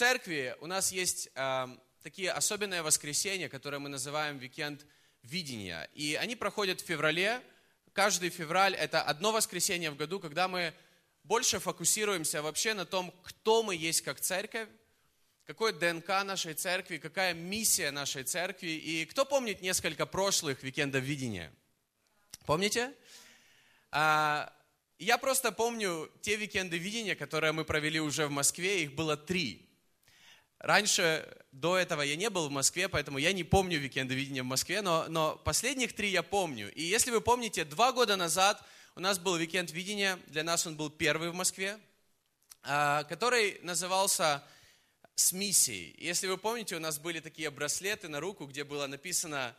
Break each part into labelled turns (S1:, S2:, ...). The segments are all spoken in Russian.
S1: церкви у нас есть э, такие особенные воскресенья, которые мы называем «Викенд видения». И они проходят в феврале. Каждый февраль – это одно воскресенье в году, когда мы больше фокусируемся вообще на том, кто мы есть как церковь, какой ДНК нашей церкви, какая миссия нашей церкви. И кто помнит несколько прошлых викендов видения? Помните? А, я просто помню те викенды видения, которые мы провели уже в Москве, их было три. Раньше, до этого я не был в Москве, поэтому я не помню викенды видения в Москве, но, но последних три я помню. И если вы помните, два года назад у нас был викенд видения, для нас он был первый в Москве, а, который назывался «С миссией». Если вы помните, у нас были такие браслеты на руку, где было написано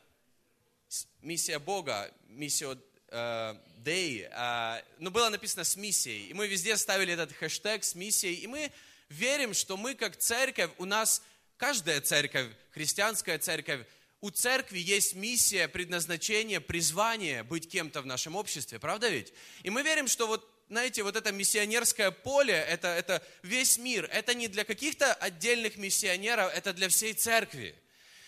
S1: «Миссия Бога», «Миссия э, Day», а, но было написано «С миссией». И мы везде ставили этот хэштег «С миссией», и мы верим, что мы как церковь, у нас каждая церковь, христианская церковь, у церкви есть миссия, предназначение, призвание быть кем-то в нашем обществе, правда ведь? И мы верим, что вот, знаете, вот это миссионерское поле, это, это весь мир, это не для каких-то отдельных миссионеров, это для всей церкви.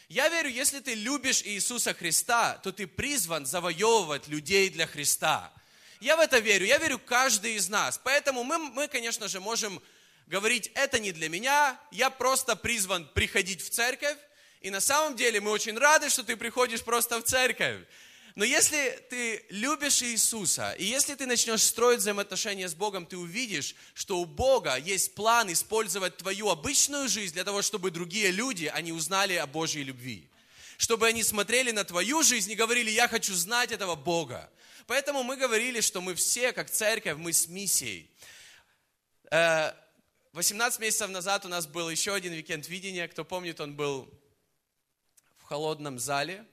S1: Я верю, если ты любишь Иисуса Христа, то ты призван завоевывать людей для Христа. Я в это верю, я верю каждый из нас. Поэтому мы, мы конечно же, можем говорить, это не для меня, я просто призван приходить в церковь, и на самом деле мы очень рады, что ты приходишь просто в церковь. Но если ты любишь Иисуса, и если ты начнешь строить взаимоотношения с Богом, ты увидишь, что у Бога есть план использовать твою обычную жизнь для того, чтобы другие люди, они узнали о Божьей любви. Чтобы они смотрели на твою жизнь и говорили, я хочу знать этого Бога. Поэтому мы говорили, что мы все, как церковь, мы с миссией. Э, 18 месяцев назад у нас был еще один викенд видения. Кто помнит, он был в холодном зале.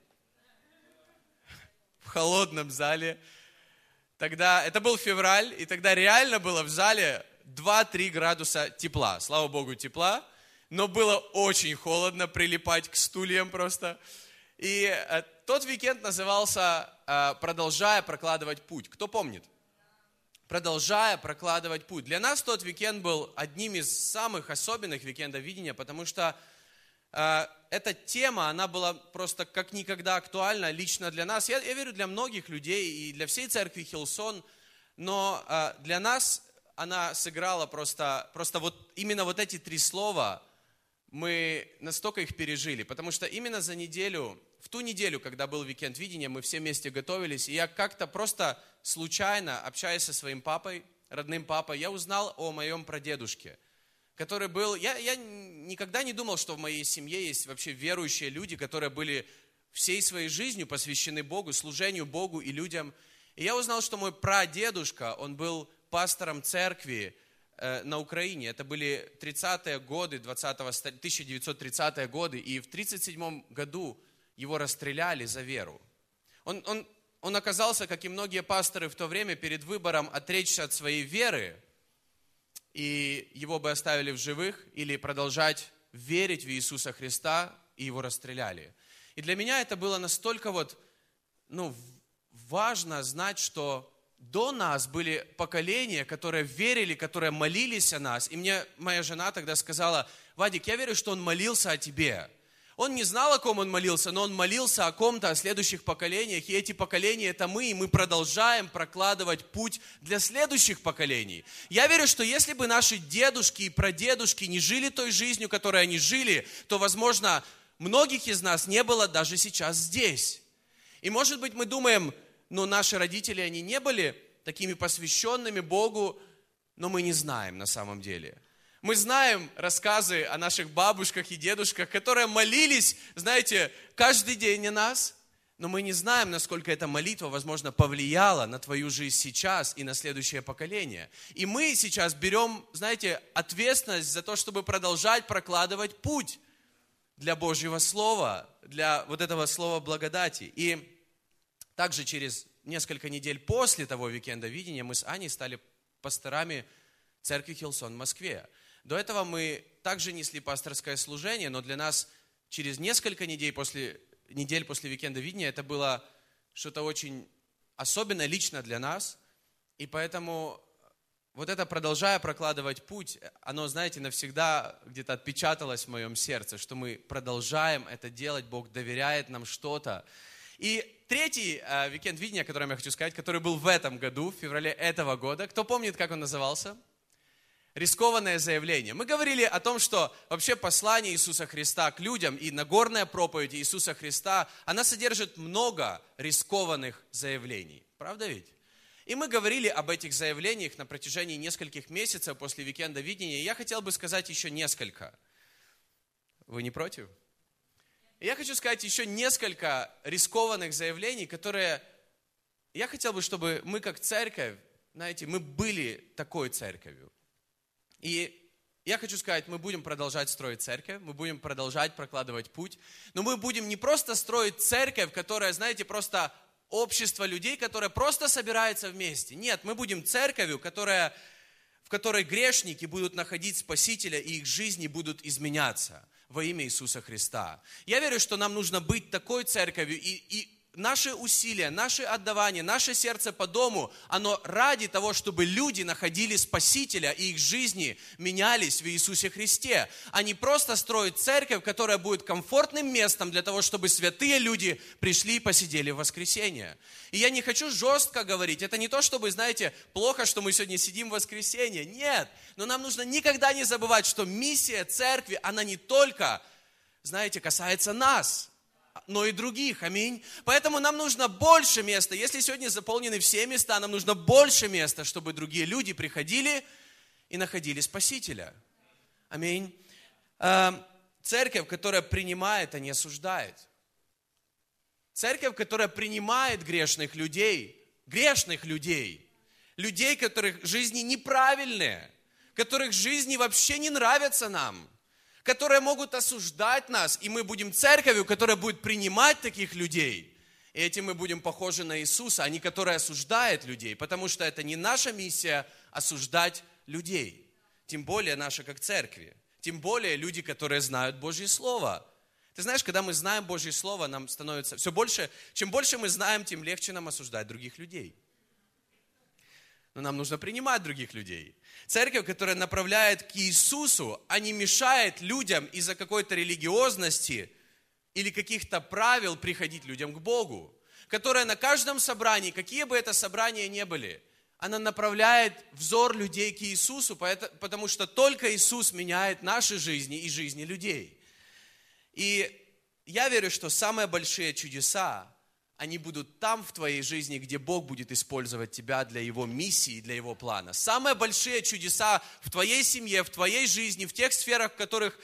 S1: В холодном зале. Тогда, это был февраль, и тогда реально было в зале 2-3 градуса тепла. Слава Богу, тепла. Но было очень холодно прилипать к стульям просто. И э, тот викенд назывался э, «Продолжая прокладывать путь». Кто помнит? Продолжая прокладывать путь. Для нас тот викенд был одним из самых особенных викендов видения, потому что э, эта тема, она была просто как никогда актуальна лично для нас. Я, я верю, для многих людей и для всей церкви Hillsong, но э, для нас она сыграла просто, просто вот именно вот эти три слова, мы настолько их пережили, потому что именно за неделю в ту неделю, когда был викенд видения, мы все вместе готовились, и я как-то просто случайно, общаясь со своим папой, родным папой, я узнал о моем прадедушке, который был... Я, я никогда не думал, что в моей семье есть вообще верующие люди, которые были всей своей жизнью посвящены Богу, служению Богу и людям. И я узнал, что мой прадедушка, он был пастором церкви э, на Украине. Это были 30-е годы, 20 1930-е годы. И в 1937 году его расстреляли за веру. Он, он, он оказался, как и многие пасторы в то время, перед выбором отречься от своей веры, и его бы оставили в живых, или продолжать верить в Иисуса Христа, и его расстреляли. И для меня это было настолько вот, ну, важно знать, что до нас были поколения, которые верили, которые молились о нас. И мне моя жена тогда сказала, Вадик, я верю, что он молился о тебе. Он не знал, о ком он молился, но он молился о ком-то, о следующих поколениях. И эти поколения – это мы, и мы продолжаем прокладывать путь для следующих поколений. Я верю, что если бы наши дедушки и прадедушки не жили той жизнью, которой они жили, то, возможно, многих из нас не было даже сейчас здесь. И, может быть, мы думаем, ну, наши родители, они не были такими посвященными Богу, но мы не знаем на самом деле – мы знаем рассказы о наших бабушках и дедушках, которые молились, знаете, каждый день о нас, но мы не знаем, насколько эта молитва, возможно, повлияла на твою жизнь сейчас и на следующее поколение. И мы сейчас берем, знаете, ответственность за то, чтобы продолжать прокладывать путь для Божьего Слова, для вот этого Слова благодати. И также через несколько недель после того викенда видения мы с Аней стали пасторами церкви Hillsong в Москве. До этого мы также несли пасторское служение, но для нас через несколько недель после, недель после Викенда Видения это было что-то очень особенное лично для нас. И поэтому вот это продолжая прокладывать путь, оно, знаете, навсегда где-то отпечаталось в моем сердце, что мы продолжаем это делать, Бог доверяет нам что-то. И третий э, викенд видения, который я хочу сказать, который был в этом году, в феврале этого года, кто помнит, как он назывался? Рискованное заявление. Мы говорили о том, что вообще послание Иисуса Христа к людям и Нагорная проповедь Иисуса Христа, она содержит много рискованных заявлений. Правда ведь? И мы говорили об этих заявлениях на протяжении нескольких месяцев после Викенда Видения. я хотел бы сказать еще несколько. Вы не против? я хочу сказать еще несколько рискованных заявлений, которые я хотел бы, чтобы мы как церковь, знаете, мы были такой церковью. И я хочу сказать, мы будем продолжать строить церковь, мы будем продолжать прокладывать путь, но мы будем не просто строить церковь, которая, знаете, просто общество людей, которое просто собирается вместе. Нет, мы будем церковью, которая, в которой грешники будут находить Спасителя, и их жизни будут изменяться во имя Иисуса Христа. Я верю, что нам нужно быть такой церковью и, и наши усилия, наше отдавание, наше сердце по дому, оно ради того, чтобы люди находили Спасителя и их жизни менялись в Иисусе Христе, а не просто строить церковь, которая будет комфортным местом для того, чтобы святые люди пришли и посидели в воскресенье. И я не хочу жестко говорить, это не то, чтобы, знаете, плохо, что мы сегодня сидим в воскресенье, нет, но нам нужно никогда не забывать, что миссия церкви, она не только, знаете, касается нас, но и других. Аминь. Поэтому нам нужно больше места. Если сегодня заполнены все места, нам нужно больше места, чтобы другие люди приходили и находили Спасителя. Аминь. Эм, церковь, которая принимает, а не осуждает. Церковь, которая принимает грешных людей, грешных людей, людей, которых жизни неправильные, которых жизни вообще не нравятся нам – которые могут осуждать нас, и мы будем церковью, которая будет принимать таких людей. И этим мы будем похожи на Иисуса, а не который осуждает людей, потому что это не наша миссия осуждать людей, тем более наша как церкви, тем более люди, которые знают Божье Слово. Ты знаешь, когда мы знаем Божье Слово, нам становится все больше, чем больше мы знаем, тем легче нам осуждать других людей. Но нам нужно принимать других людей. Церковь, которая направляет к Иисусу, а не мешает людям из-за какой-то религиозности или каких-то правил приходить людям к Богу. Которая на каждом собрании, какие бы это собрания ни были, она направляет взор людей к Иисусу, потому что только Иисус меняет наши жизни и жизни людей. И я верю, что самые большие чудеса, они будут там в твоей жизни, где Бог будет использовать тебя для Его миссии, для Его плана. Самые большие чудеса в твоей семье, в твоей жизни, в тех сферах, в которых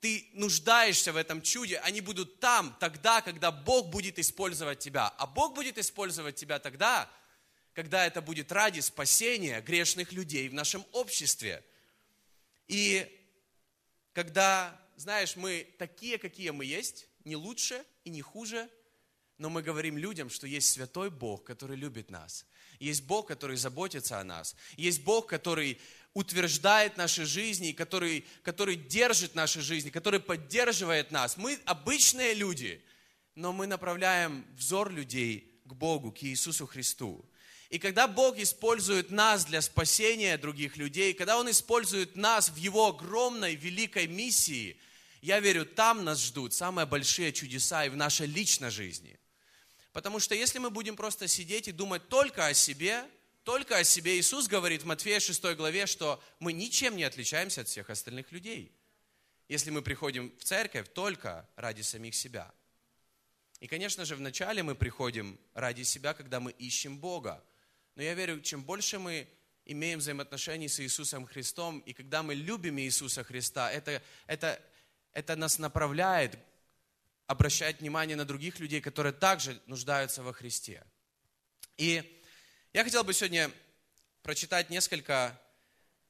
S1: ты нуждаешься в этом чуде, они будут там, тогда, когда Бог будет использовать тебя. А Бог будет использовать тебя тогда, когда это будет ради спасения грешных людей в нашем обществе. И когда, знаешь, мы такие, какие мы есть, не лучше и не хуже – но мы говорим людям, что есть святой Бог, который любит нас. Есть Бог, который заботится о нас. Есть Бог, который утверждает наши жизни, который, который держит наши жизни, который поддерживает нас. Мы обычные люди, но мы направляем взор людей к Богу, к Иисусу Христу. И когда Бог использует нас для спасения других людей, когда Он использует нас в Его огромной, великой миссии, я верю, там нас ждут самые большие чудеса и в нашей личной жизни. Потому что если мы будем просто сидеть и думать только о себе, только о себе, Иисус говорит в Матфея 6 главе, что мы ничем не отличаемся от всех остальных людей, если мы приходим в церковь только ради самих себя. И, конечно же, вначале мы приходим ради себя, когда мы ищем Бога. Но я верю, чем больше мы имеем взаимоотношений с Иисусом Христом, и когда мы любим Иисуса Христа, это, это, это нас направляет обращать внимание на других людей, которые также нуждаются во Христе. И я хотел бы сегодня прочитать несколько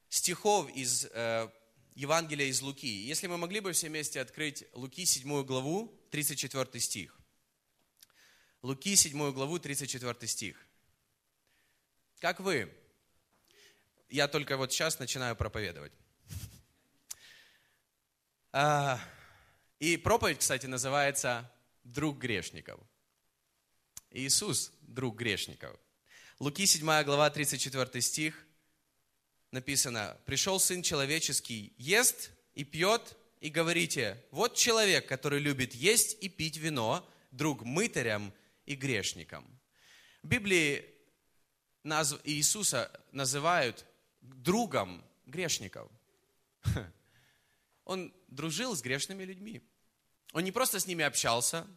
S1: стихов из э, Евангелия из Луки. Если мы могли бы все вместе открыть Луки 7 главу, 34 стих. Луки 7 главу, 34 стих. Как вы? Я только вот сейчас начинаю проповедовать. А, и проповедь, кстати, называется «Друг грешников». Иисус – друг грешников. Луки 7 глава 34 стих. написано, пришел Сын Человеческий, ест и пьет, и говорите, вот человек, который любит есть и пить вино, друг мытарям и грешникам. В Библии Иисуса называют другом грешников. Он дружил с грешными людьми. Он не просто с ними общался,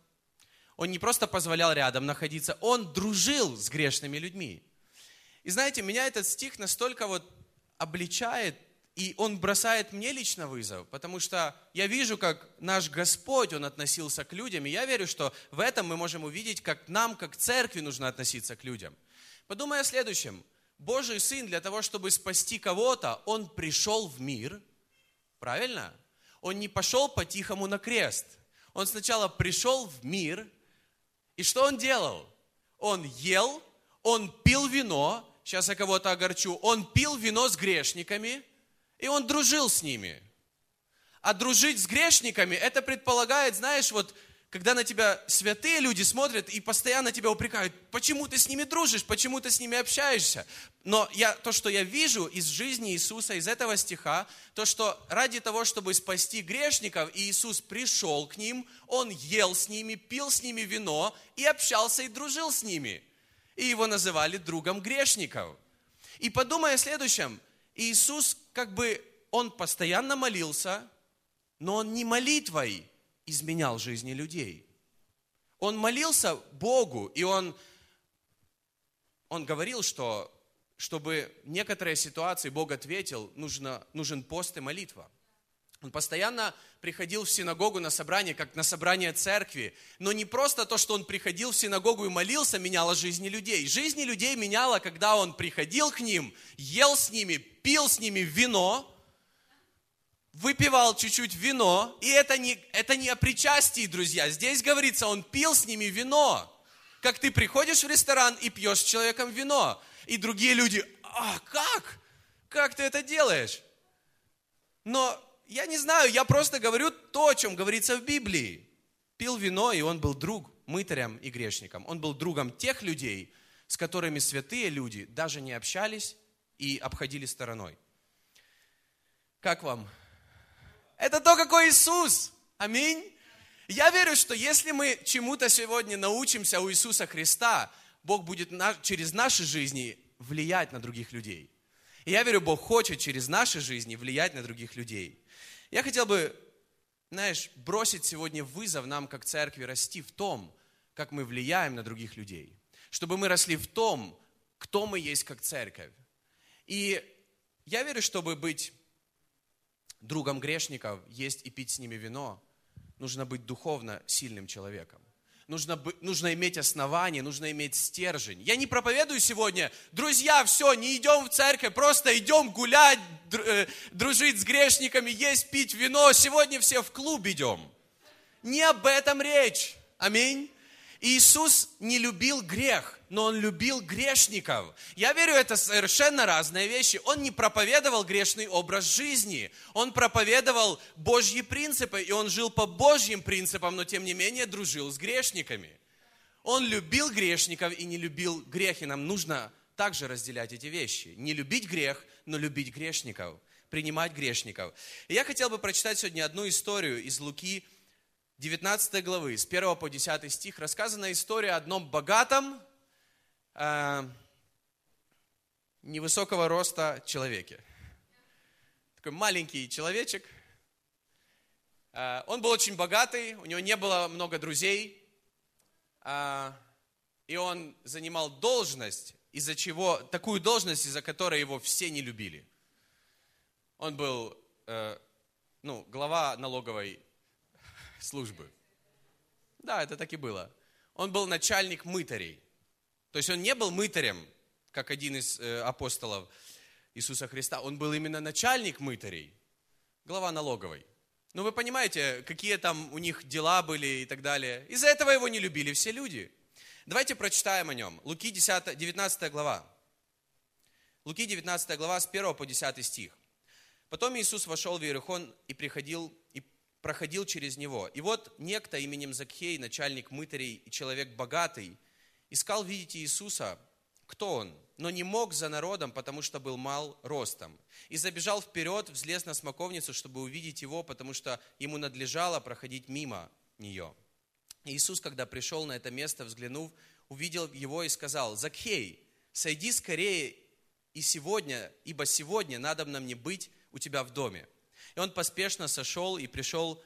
S1: он не просто позволял рядом находиться, он дружил с грешными людьми. И знаете, меня этот стих настолько вот обличает, и он бросает мне лично вызов, потому что я вижу, как наш Господь, Он относился к людям, и я верю, что в этом мы можем увидеть, как нам, как церкви, нужно относиться к людям. Подумай о следующем. Божий Сын для того, чтобы спасти кого-то, Он пришел в мир, правильно? Он не пошел по-тихому на крест. Он сначала пришел в мир, и что Он делал? Он ел, Он пил вино, сейчас я кого-то огорчу, Он пил вино с грешниками, и Он дружил с ними. А дружить с грешниками, это предполагает, знаешь, вот когда на тебя святые люди смотрят и постоянно тебя упрекают, почему ты с ними дружишь, почему ты с ними общаешься. Но я, то, что я вижу из жизни Иисуса, из этого стиха, то, что ради того, чтобы спасти грешников, Иисус пришел к ним, Он ел с ними, пил с ними вино и общался и дружил с ними. И его называли другом грешников. И подумай о следующем. Иисус как бы, Он постоянно молился, но Он не молитвой изменял жизни людей. Он молился Богу, и он, он говорил, что чтобы некоторые ситуации Бог ответил, нужно, нужен пост и молитва. Он постоянно приходил в синагогу на собрание, как на собрание церкви. Но не просто то, что он приходил в синагогу и молился, меняло жизни людей. Жизни людей меняло, когда он приходил к ним, ел с ними, пил с ними вино, выпивал чуть-чуть вино, и это не, это не о причастии, друзья. Здесь говорится, он пил с ними вино. Как ты приходишь в ресторан и пьешь с человеком вино. И другие люди, а как? Как ты это делаешь? Но я не знаю, я просто говорю то, о чем говорится в Библии. Пил вино, и он был друг мытарям и грешникам. Он был другом тех людей, с которыми святые люди даже не общались и обходили стороной. Как вам это то, какой Иисус. Аминь. Я верю, что если мы чему-то сегодня научимся у Иисуса Христа, Бог будет через наши жизни влиять на других людей. И я верю, Бог хочет через наши жизни влиять на других людей. Я хотел бы, знаешь, бросить сегодня вызов нам, как церкви, расти в том, как мы влияем на других людей. Чтобы мы росли в том, кто мы есть как церковь. И я верю, чтобы быть другом грешников, есть и пить с ними вино, нужно быть духовно сильным человеком. Нужно, нужно иметь основание, нужно иметь стержень. Я не проповедую сегодня, друзья, все, не идем в церковь, просто идем гулять, э, дружить с грешниками, есть, пить вино. Сегодня все в клуб идем. Не об этом речь. Аминь. Иисус не любил грех, но Он любил грешников. Я верю, это совершенно разные вещи. Он не проповедовал грешный образ жизни. Он проповедовал Божьи принципы, и Он жил по Божьим принципам, но тем не менее дружил с грешниками. Он любил грешников и не любил грех, и нам нужно также разделять эти вещи. Не любить грех, но любить грешников, принимать грешников. И я хотел бы прочитать сегодня одну историю из Луки 19 главы, с 1 по 10 стих, рассказана история о одном богатом, э, невысокого роста человеке. Такой маленький человечек. Э, он был очень богатый, у него не было много друзей, э, и он занимал должность, из-за чего, такую должность, из-за которой его все не любили. Он был, э, ну, глава налоговой службы. Да, это так и было. Он был начальник мытарей. То есть он не был мытарем, как один из э, апостолов Иисуса Христа. Он был именно начальник мытарей, глава налоговой. Ну вы понимаете, какие там у них дела были и так далее. Из-за этого его не любили все люди. Давайте прочитаем о нем. Луки 10, 19 глава. Луки 19 глава с 1 по 10 стих. Потом Иисус вошел в Иерихон и приходил и проходил через него. И вот некто именем Закхей, начальник мытарей и человек богатый, искал видеть Иисуса, кто он, но не мог за народом, потому что был мал ростом. И забежал вперед, взлез на смоковницу, чтобы увидеть его, потому что ему надлежало проходить мимо нее. Иисус, когда пришел на это место, взглянув, увидел его и сказал, «Закхей, сойди скорее и сегодня, ибо сегодня надо нам не быть у тебя в доме». И он поспешно сошел и пришел,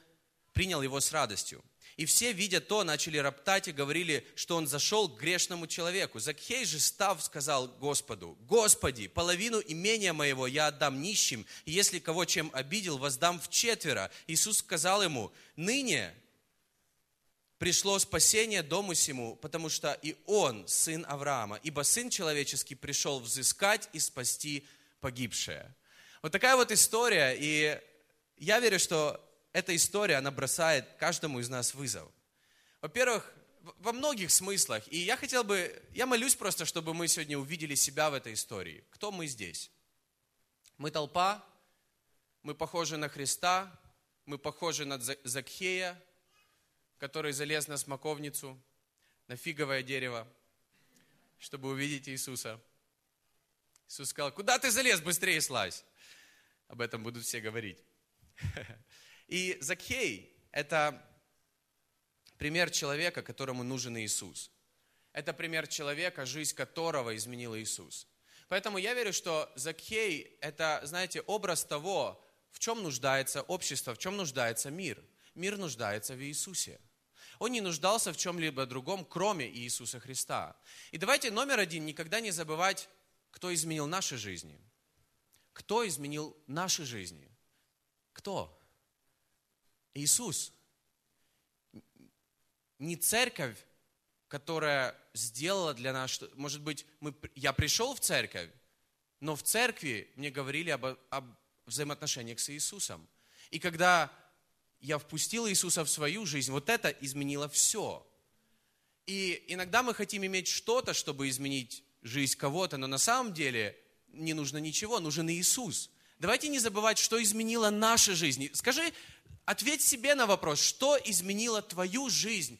S1: принял его с радостью. И все, видя то, начали роптать и говорили, что он зашел к грешному человеку. Закхей же, став, сказал Господу, «Господи, половину имения моего я отдам нищим, и если кого чем обидел, воздам в четверо». Иисус сказал ему, «Ныне пришло спасение дому сему, потому что и он сын Авраама, ибо сын человеческий пришел взыскать и спасти погибшее». Вот такая вот история, и я верю, что эта история, она бросает каждому из нас вызов. Во-первых, во многих смыслах. И я хотел бы, я молюсь просто, чтобы мы сегодня увидели себя в этой истории. Кто мы здесь? Мы толпа, мы похожи на Христа, мы похожи на Закхея, который залез на смоковницу, на фиговое дерево, чтобы увидеть Иисуса. Иисус сказал, куда ты залез, быстрее слазь. Об этом будут все говорить. И Закхей – это пример человека, которому нужен Иисус. Это пример человека, жизнь которого изменил Иисус. Поэтому я верю, что Закхей – это, знаете, образ того, в чем нуждается общество, в чем нуждается мир. Мир нуждается в Иисусе. Он не нуждался в чем-либо другом, кроме Иисуса Христа. И давайте номер один, никогда не забывать, кто изменил наши жизни. Кто изменил наши жизни? Кто? Иисус. Не церковь, которая сделала для нас, может быть, мы, я пришел в церковь, но в церкви мне говорили об, об взаимоотношениях с Иисусом. И когда я впустил Иисуса в свою жизнь, вот это изменило все. И иногда мы хотим иметь что-то, чтобы изменить жизнь кого-то, но на самом деле не нужно ничего, нужен Иисус. Давайте не забывать, что изменило наши жизни. Скажи Ответь себе на вопрос, что изменило твою жизнь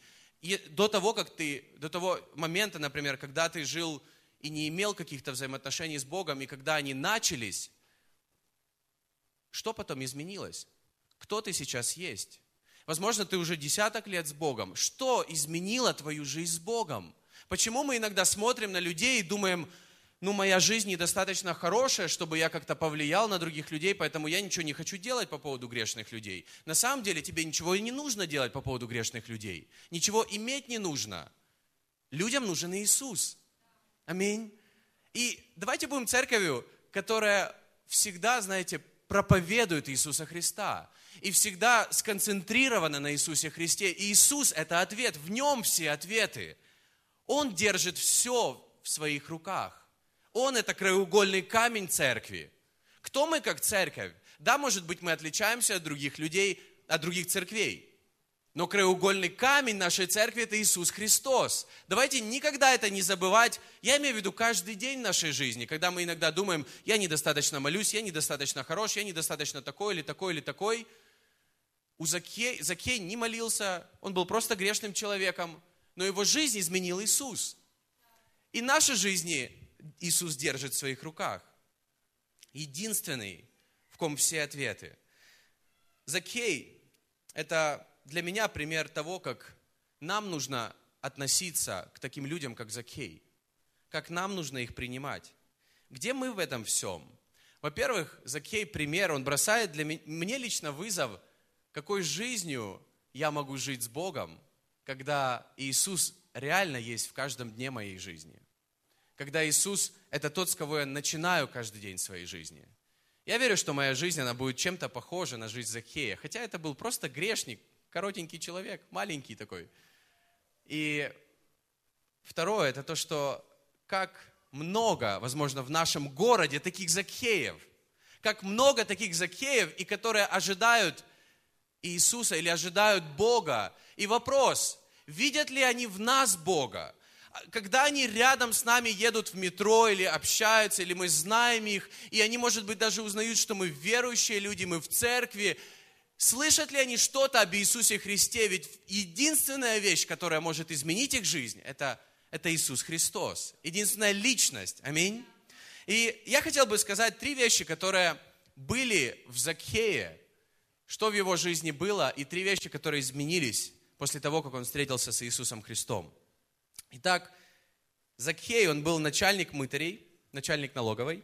S1: до того, как ты, до того момента, например, когда ты жил и не имел каких-то взаимоотношений с Богом, и когда они начались, что потом изменилось? Кто ты сейчас есть? Возможно, ты уже десяток лет с Богом. Что изменило твою жизнь с Богом? Почему мы иногда смотрим на людей и думаем, ну, моя жизнь недостаточно хорошая, чтобы я как-то повлиял на других людей, поэтому я ничего не хочу делать по поводу грешных людей. На самом деле тебе ничего и не нужно делать по поводу грешных людей. Ничего иметь не нужно. Людям нужен Иисус. Аминь. И давайте будем церковью, которая всегда, знаете, проповедует Иисуса Христа. И всегда сконцентрирована на Иисусе Христе. И Иисус – это ответ, в нем все ответы. Он держит все в своих руках. Он это краеугольный камень церкви. Кто мы как церковь? Да, может быть, мы отличаемся от других людей, от других церквей. Но краеугольный камень нашей церкви – это Иисус Христос. Давайте никогда это не забывать. Я имею в виду каждый день нашей жизни, когда мы иногда думаем, я недостаточно молюсь, я недостаточно хорош, я недостаточно такой или такой или такой. У Закей, Закей не молился, он был просто грешным человеком, но его жизнь изменил Иисус. И наши жизни Иисус держит в своих руках. Единственный, в ком все ответы. Закей – это для меня пример того, как нам нужно относиться к таким людям, как Закей. Как нам нужно их принимать. Где мы в этом всем? Во-первых, Закей пример, он бросает для меня, мне лично вызов, какой жизнью я могу жить с Богом, когда Иисус реально есть в каждом дне моей жизни когда Иисус – это тот, с кого я начинаю каждый день своей жизни. Я верю, что моя жизнь, она будет чем-то похожа на жизнь Закхея, хотя это был просто грешник, коротенький человек, маленький такой. И второе – это то, что как много, возможно, в нашем городе таких Закхеев, как много таких Закхеев, и которые ожидают Иисуса или ожидают Бога. И вопрос, видят ли они в нас Бога? Когда они рядом с нами едут в метро или общаются, или мы знаем их, и они, может быть, даже узнают, что мы верующие люди, мы в церкви, слышат ли они что-то об Иисусе Христе? Ведь единственная вещь, которая может изменить их жизнь, это, это Иисус Христос. Единственная личность. Аминь. И я хотел бы сказать три вещи, которые были в Закхее, что в его жизни было, и три вещи, которые изменились после того, как он встретился с Иисусом Христом. Итак, Закхей, он был начальник мытарей, начальник налоговой.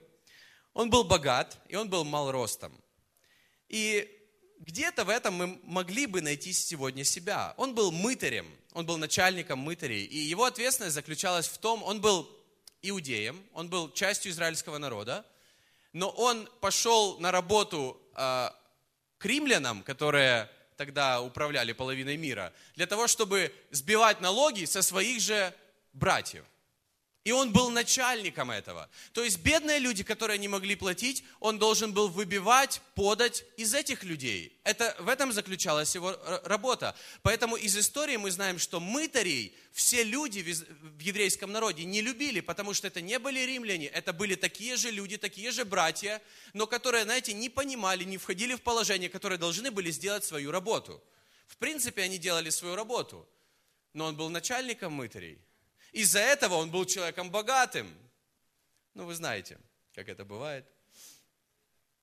S1: Он был богат, и он был мал ростом. И где-то в этом мы могли бы найти сегодня себя. Он был мытарем, он был начальником мытарей, и его ответственность заключалась в том, он был иудеем, он был частью израильского народа, но он пошел на работу э, к римлянам, которые тогда управляли половиной мира, для того, чтобы сбивать налоги со своих же братьев. И он был начальником этого. То есть бедные люди, которые не могли платить, он должен был выбивать, подать из этих людей. Это, в этом заключалась его работа. Поэтому из истории мы знаем, что мытарей все люди в еврейском народе не любили, потому что это не были римляне, это были такие же люди, такие же братья, но которые, знаете, не понимали, не входили в положение, которые должны были сделать свою работу. В принципе, они делали свою работу, но он был начальником мытарей. Из-за этого он был человеком богатым. Ну, вы знаете, как это бывает.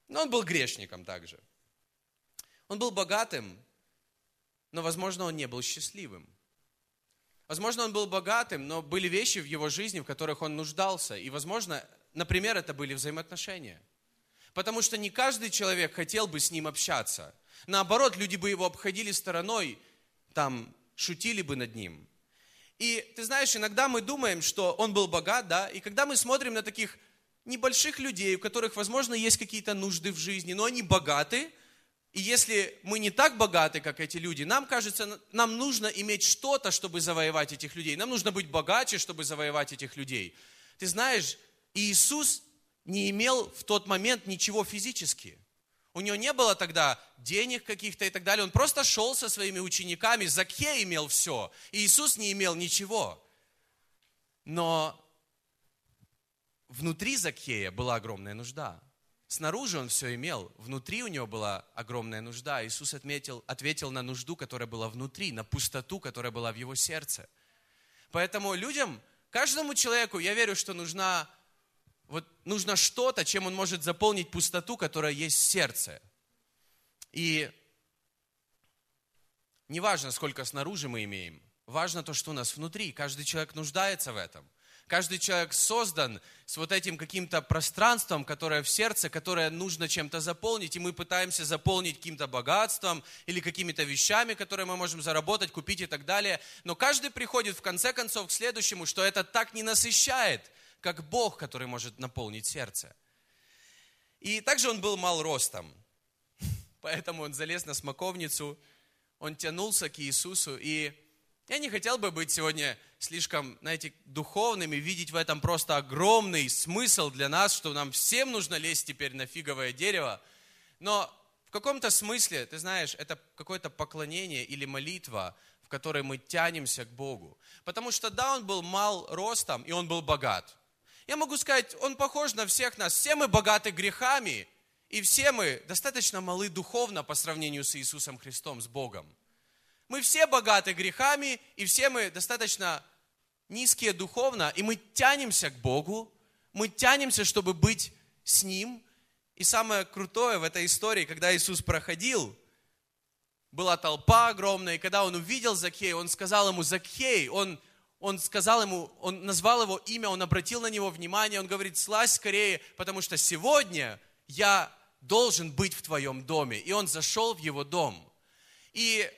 S1: Но он был грешником также. Он был богатым, но, возможно, он не был счастливым. Возможно, он был богатым, но были вещи в его жизни, в которых он нуждался. И, возможно, например, это были взаимоотношения. Потому что не каждый человек хотел бы с ним общаться. Наоборот, люди бы его обходили стороной, там, шутили бы над ним. И ты знаешь, иногда мы думаем, что он был богат, да, и когда мы смотрим на таких небольших людей, у которых, возможно, есть какие-то нужды в жизни, но они богаты, и если мы не так богаты, как эти люди, нам кажется, нам нужно иметь что-то, чтобы завоевать этих людей. Нам нужно быть богаче, чтобы завоевать этих людей. Ты знаешь, Иисус не имел в тот момент ничего физически. У него не было тогда денег каких-то и так далее. Он просто шел со своими учениками. Закхей имел все. И Иисус не имел ничего. Но внутри Закхея была огромная нужда. Снаружи он все имел, внутри у него была огромная нужда. Иисус отметил, ответил на нужду, которая была внутри, на пустоту, которая была в его сердце. Поэтому людям, каждому человеку, я верю, что нужна вот нужно что-то, чем он может заполнить пустоту, которая есть в сердце. И не важно, сколько снаружи мы имеем, важно то, что у нас внутри. Каждый человек нуждается в этом. Каждый человек создан с вот этим каким-то пространством, которое в сердце, которое нужно чем-то заполнить, и мы пытаемся заполнить каким-то богатством или какими-то вещами, которые мы можем заработать, купить и так далее. Но каждый приходит в конце концов к следующему, что это так не насыщает – как Бог, который может наполнить сердце. И также он был мал ростом, поэтому он залез на смоковницу, он тянулся к Иисусу, и я не хотел бы быть сегодня слишком, знаете, духовным и видеть в этом просто огромный смысл для нас, что нам всем нужно лезть теперь на фиговое дерево. Но в каком-то смысле, ты знаешь, это какое-то поклонение или молитва, в которой мы тянемся к Богу. Потому что да, он был мал ростом, и он был богат. Я могу сказать, он похож на всех нас. Все мы богаты грехами, и все мы достаточно малы духовно по сравнению с Иисусом Христом, с Богом. Мы все богаты грехами, и все мы достаточно низкие духовно, и мы тянемся к Богу, мы тянемся, чтобы быть с Ним. И самое крутое в этой истории, когда Иисус проходил, была толпа огромная, и когда он увидел Закхея, он сказал ему, Закхей, он он сказал ему, он назвал его имя, он обратил на него внимание, он говорит, слазь скорее, потому что сегодня я должен быть в твоем доме. И он зашел в его дом. И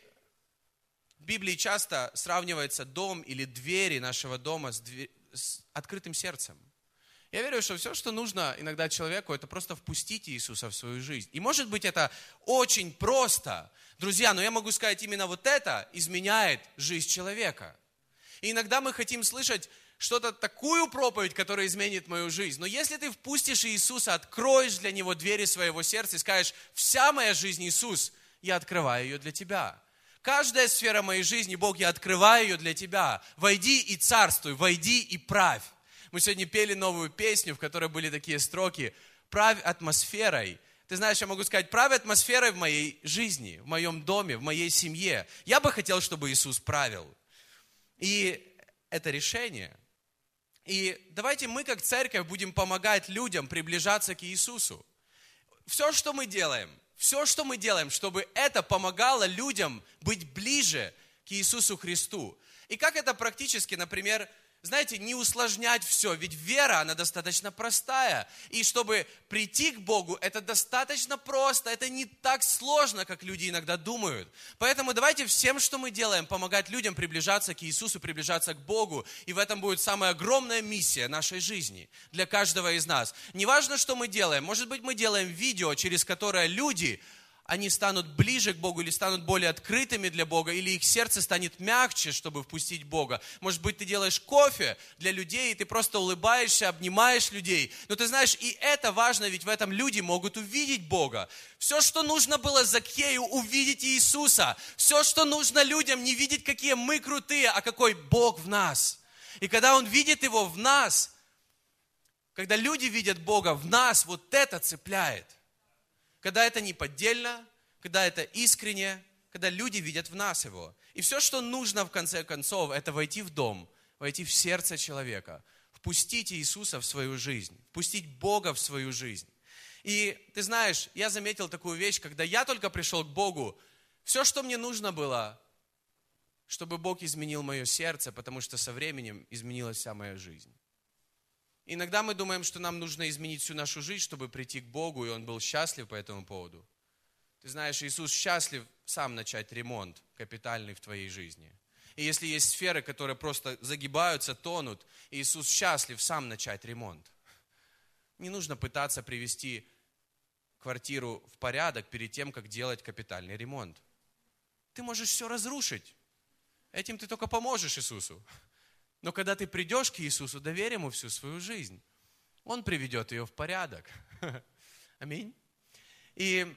S1: в Библии часто сравнивается дом или двери нашего дома с, дверь, с открытым сердцем. Я верю, что все, что нужно иногда человеку, это просто впустить Иисуса в свою жизнь. И может быть это очень просто, друзья, но я могу сказать, именно вот это изменяет жизнь человека – и иногда мы хотим слышать что-то, такую проповедь, которая изменит мою жизнь. Но если ты впустишь Иисуса, откроешь для Него двери своего сердца и скажешь, вся моя жизнь Иисус, я открываю ее для Тебя. Каждая сфера моей жизни, Бог, я открываю ее для Тебя. Войди и царствуй, войди и правь. Мы сегодня пели новую песню, в которой были такие строки. Правь атмосферой. Ты знаешь, я могу сказать, правь атмосферой в моей жизни, в моем доме, в моей семье. Я бы хотел, чтобы Иисус правил. И это решение. И давайте мы, как церковь, будем помогать людям приближаться к Иисусу. Все, что мы делаем, все, что мы делаем, чтобы это помогало людям быть ближе к Иисусу Христу. И как это практически, например, знаете, не усложнять все, ведь вера, она достаточно простая. И чтобы прийти к Богу, это достаточно просто, это не так сложно, как люди иногда думают. Поэтому давайте всем, что мы делаем, помогать людям приближаться к Иисусу, приближаться к Богу. И в этом будет самая огромная миссия нашей жизни для каждого из нас. Неважно, что мы делаем, может быть, мы делаем видео, через которое люди они станут ближе к Богу или станут более открытыми для Бога, или их сердце станет мягче, чтобы впустить Бога. Может быть, ты делаешь кофе для людей, и ты просто улыбаешься, обнимаешь людей. Но ты знаешь, и это важно, ведь в этом люди могут увидеть Бога. Все, что нужно было Закею, увидеть Иисуса. Все, что нужно людям, не видеть, какие мы крутые, а какой Бог в нас. И когда Он видит Его в нас, когда люди видят Бога в нас, вот это цепляет – когда это не поддельно, когда это искренне, когда люди видят в нас его. И все, что нужно в конце концов, это войти в дом, войти в сердце человека, впустить Иисуса в свою жизнь, впустить Бога в свою жизнь. И ты знаешь, я заметил такую вещь, когда я только пришел к Богу, все, что мне нужно было, чтобы Бог изменил мое сердце, потому что со временем изменилась вся моя жизнь. Иногда мы думаем, что нам нужно изменить всю нашу жизнь, чтобы прийти к Богу, и Он был счастлив по этому поводу. Ты знаешь, Иисус счастлив сам начать ремонт капитальный в твоей жизни. И если есть сферы, которые просто загибаются, тонут, Иисус счастлив сам начать ремонт. Не нужно пытаться привести квартиру в порядок перед тем, как делать капитальный ремонт. Ты можешь все разрушить. Этим ты только поможешь Иисусу. Но когда ты придешь к Иисусу, доверь Ему всю свою жизнь. Он приведет ее в порядок. Аминь. И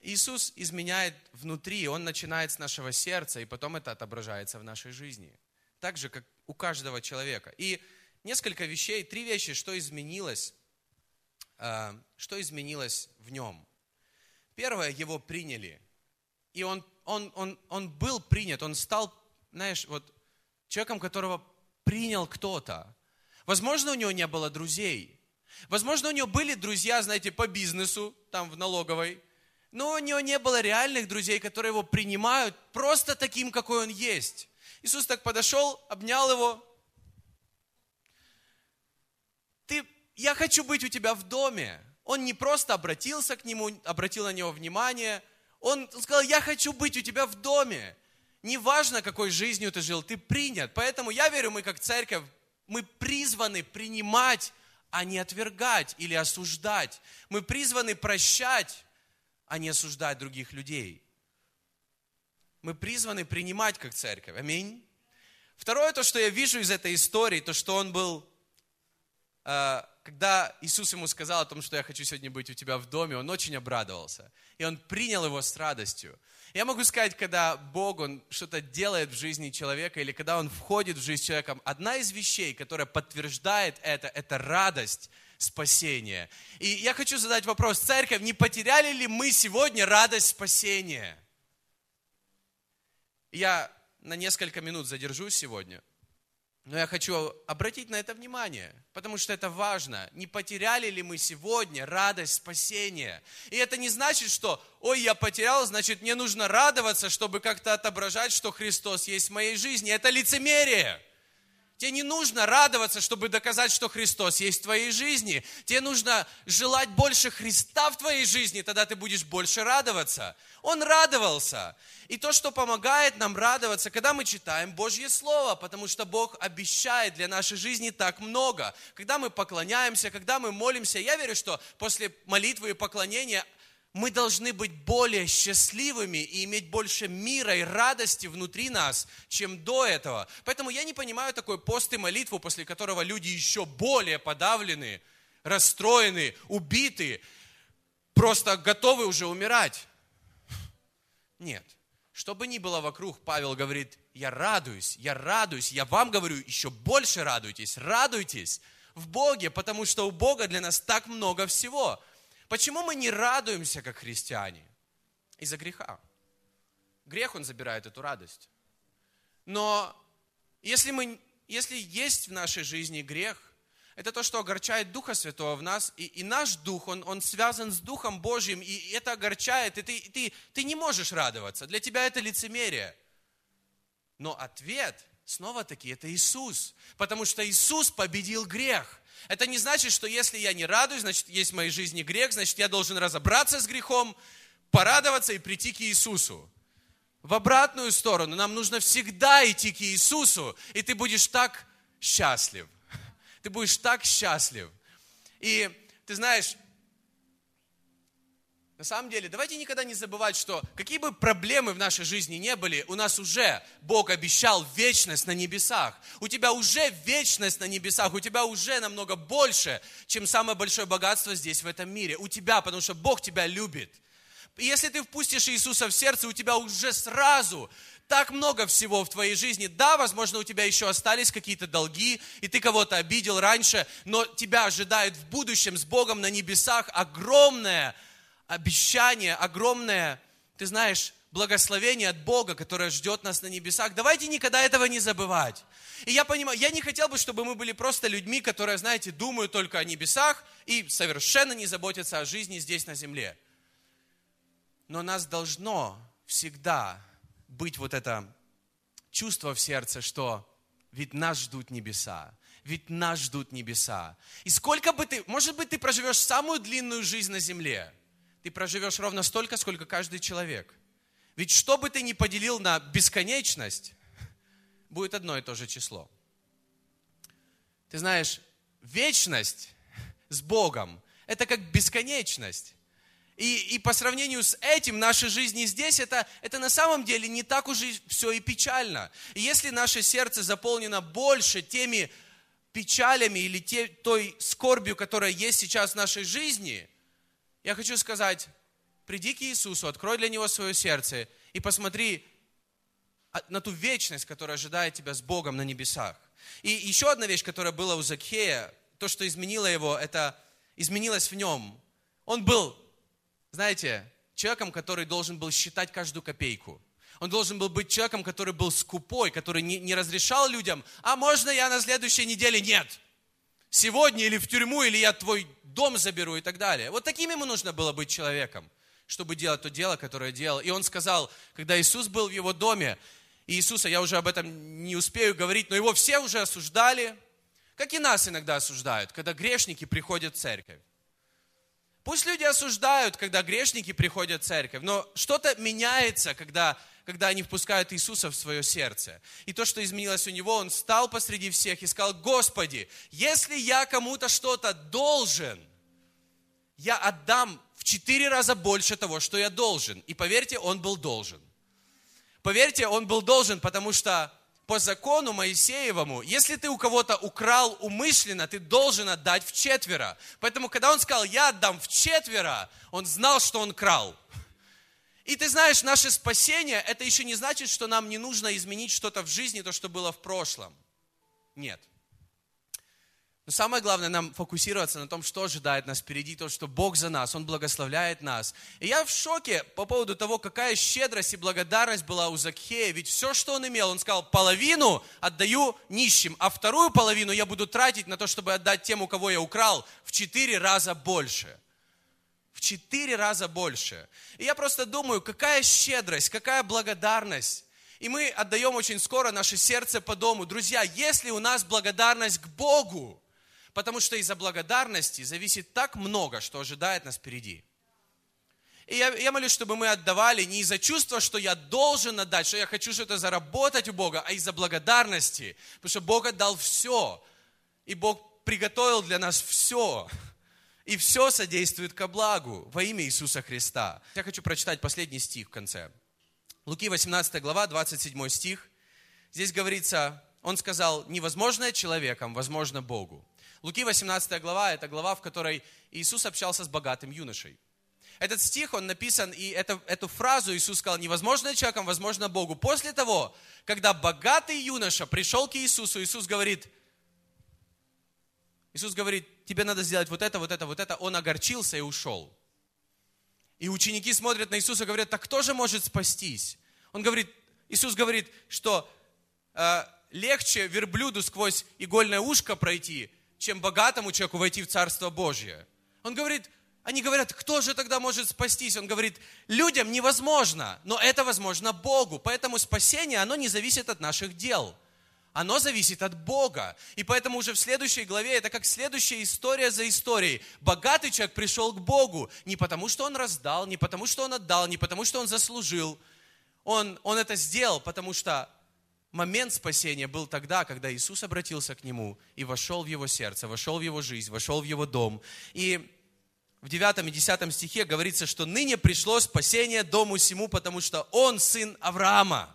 S1: Иисус изменяет внутри, Он начинает с нашего сердца, и потом это отображается в нашей жизни. Так же, как у каждого человека. И несколько вещей, три вещи, что изменилось, а, что изменилось в нем. Первое, его приняли. И он, он, он, он был принят, он стал, знаешь, вот человеком, которого принял кто-то. Возможно, у него не было друзей. Возможно, у него были друзья, знаете, по бизнесу, там в налоговой. Но у него не было реальных друзей, которые его принимают просто таким, какой он есть. Иисус так подошел, обнял его. Ты, я хочу быть у тебя в доме. Он не просто обратился к нему, обратил на него внимание. Он сказал, я хочу быть у тебя в доме. Неважно, какой жизнью ты жил, ты принят. Поэтому я верю, мы как церковь, мы призваны принимать, а не отвергать или осуждать. Мы призваны прощать, а не осуждать других людей. Мы призваны принимать как церковь. Аминь. Второе, то, что я вижу из этой истории, то, что он был, э, когда Иисус ему сказал о том, что я хочу сегодня быть у тебя в доме, он очень обрадовался. И он принял его с радостью. Я могу сказать, когда Бог, Он что-то делает в жизни человека, или когда Он входит в жизнь человека, одна из вещей, которая подтверждает это, это радость спасения. И я хочу задать вопрос, церковь, не потеряли ли мы сегодня радость спасения? Я на несколько минут задержусь сегодня – но я хочу обратить на это внимание, потому что это важно. Не потеряли ли мы сегодня радость спасения? И это не значит, что, ой, я потерял, значит, мне нужно радоваться, чтобы как-то отображать, что Христос есть в моей жизни. Это лицемерие. Тебе не нужно радоваться, чтобы доказать, что Христос есть в твоей жизни. Тебе нужно желать больше Христа в твоей жизни, тогда ты будешь больше радоваться. Он радовался. И то, что помогает нам радоваться, когда мы читаем Божье Слово, потому что Бог обещает для нашей жизни так много. Когда мы поклоняемся, когда мы молимся, я верю, что после молитвы и поклонения мы должны быть более счастливыми и иметь больше мира и радости внутри нас, чем до этого. Поэтому я не понимаю такой пост и молитву, после которого люди еще более подавлены, расстроены, убиты, просто готовы уже умирать. Нет. Что бы ни было вокруг, Павел говорит, я радуюсь, я радуюсь, я вам говорю, еще больше радуйтесь, радуйтесь в Боге, потому что у Бога для нас так много всего. Почему мы не радуемся, как христиане? Из-за греха. Грех, он забирает эту радость. Но если мы если есть в нашей жизни грех, это то, что огорчает Духа Святого в нас, и, и наш Дух, он, он связан с Духом Божьим, и это огорчает, и ты, ты, ты не можешь радоваться. Для тебя это лицемерие. Но ответ, снова-таки, это Иисус, потому что Иисус победил грех. Это не значит, что если я не радуюсь, значит, есть в моей жизни грех, значит, я должен разобраться с грехом, порадоваться и прийти к Иисусу. В обратную сторону нам нужно всегда идти к Иисусу, и ты будешь так счастлив. Ты будешь так счастлив. И ты знаешь, на самом деле, давайте никогда не забывать, что какие бы проблемы в нашей жизни не были, у нас уже Бог обещал вечность на небесах. У тебя уже вечность на небесах, у тебя уже намного больше, чем самое большое богатство здесь, в этом мире. У тебя, потому что Бог тебя любит. И если ты впустишь Иисуса в сердце, у тебя уже сразу так много всего в твоей жизни. Да, возможно, у тебя еще остались какие-то долги, и ты кого-то обидел раньше, но тебя ожидает в будущем с Богом на небесах огромное обещание, огромное, ты знаешь, благословение от Бога, которое ждет нас на небесах. Давайте никогда этого не забывать. И я понимаю, я не хотел бы, чтобы мы были просто людьми, которые, знаете, думают только о небесах и совершенно не заботятся о жизни здесь на земле. Но нас должно всегда быть вот это чувство в сердце, что ведь нас ждут небеса. Ведь нас ждут небеса. И сколько бы ты, может быть, ты проживешь самую длинную жизнь на земле, ты проживешь ровно столько, сколько каждый человек. Ведь что бы ты ни поделил на бесконечность, будет одно и то же число. Ты знаешь, вечность с Богом – это как бесконечность. И, и по сравнению с этим, наши жизни здесь, это, это на самом деле не так уж и все и печально. И если наше сердце заполнено больше теми печалями или те, той скорбью, которая есть сейчас в нашей жизни, я хочу сказать, приди к Иисусу, открой для Него свое сердце и посмотри на ту вечность, которая ожидает тебя с Богом на небесах. И еще одна вещь, которая была у Закхея, то, что изменило его, это изменилось в нем. Он был знаете, человеком, который должен был считать каждую копейку. Он должен был быть человеком, который был скупой, который не, не разрешал людям, а можно я на следующей неделе? Нет. Сегодня или в тюрьму, или я твой дом заберу и так далее. Вот таким ему нужно было быть человеком, чтобы делать то дело, которое делал. И он сказал, когда Иисус был в его доме, и Иисуса, я уже об этом не успею говорить, но его все уже осуждали, как и нас иногда осуждают, когда грешники приходят в церковь. Пусть люди осуждают, когда грешники приходят в церковь, но что-то меняется, когда, когда они впускают Иисуса в свое сердце. И то, что изменилось у него, он встал посреди всех и сказал, Господи, если я кому-то что-то должен, я отдам в четыре раза больше того, что я должен. И поверьте, он был должен. Поверьте, он был должен, потому что по закону Моисеевому, если ты у кого-то украл умышленно, ты должен отдать в четверо. Поэтому, когда он сказал, я отдам в четверо, он знал, что он крал. И ты знаешь, наше спасение, это еще не значит, что нам не нужно изменить что-то в жизни, то, что было в прошлом. Нет. Но самое главное нам фокусироваться на том, что ожидает нас впереди, то, что Бог за нас, Он благословляет нас. И я в шоке по поводу того, какая щедрость и благодарность была у Закхея. Ведь все, что он имел, он сказал, половину отдаю нищим, а вторую половину я буду тратить на то, чтобы отдать тем, у кого я украл, в четыре раза больше. Четыре раза больше. И я просто думаю, какая щедрость, какая благодарность. И мы отдаем очень скоро наше сердце по дому. Друзья, если у нас благодарность к Богу, Потому что из-за благодарности зависит так много, что ожидает нас впереди. И я, я молюсь, чтобы мы отдавали не из-за чувства, что я должен отдать, что я хочу что-то заработать у Бога, а из-за благодарности. Потому что Бог отдал все. И Бог приготовил для нас все. И все содействует ко благу во имя Иисуса Христа. Я хочу прочитать последний стих в конце. Луки 18 глава, 27 стих. Здесь говорится, он сказал, невозможное человеком, возможно Богу. Луки 18 глава – это глава, в которой Иисус общался с богатым юношей. Этот стих, он написан, и это, эту фразу Иисус сказал, невозможно человеком, возможно Богу. После того, когда богатый юноша пришел к Иисусу, Иисус говорит, Иисус говорит, тебе надо сделать вот это, вот это, вот это. Он огорчился и ушел. И ученики смотрят на Иисуса и говорят, так кто же может спастись? Он говорит, Иисус говорит, что э, легче верблюду сквозь игольное ушко пройти, чем богатому человеку войти в Царство Божье. Он говорит, они говорят, кто же тогда может спастись? Он говорит, людям невозможно, но это возможно Богу. Поэтому спасение, оно не зависит от наших дел. Оно зависит от Бога. И поэтому уже в следующей главе, это как следующая история за историей. Богатый человек пришел к Богу не потому, что он раздал, не потому, что он отдал, не потому, что он заслужил. Он, он это сделал, потому что момент спасения был тогда, когда Иисус обратился к нему и вошел в его сердце, вошел в его жизнь, вошел в его дом. И в 9 и 10 стихе говорится, что ныне пришло спасение дому сему, потому что он сын Авраама.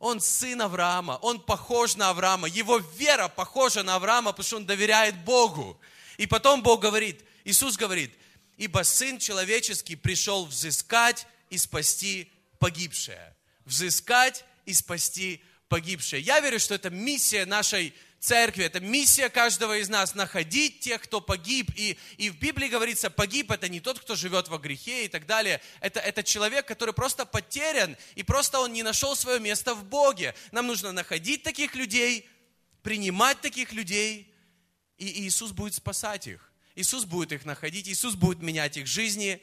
S1: Он сын Авраама, он похож на Авраама, его вера похожа на Авраама, потому что он доверяет Богу. И потом Бог говорит, Иисус говорит, ибо Сын Человеческий пришел взыскать и спасти погибшее. Взыскать и спасти погибшее. Я верю, что это миссия нашей церкви, это миссия каждого из нас, находить тех, кто погиб. И, и в Библии говорится, погиб это не тот, кто живет во грехе и так далее. Это, это человек, который просто потерян, и просто он не нашел свое место в Боге. Нам нужно находить таких людей, принимать таких людей, и Иисус будет спасать их. Иисус будет их находить, Иисус будет менять их жизни.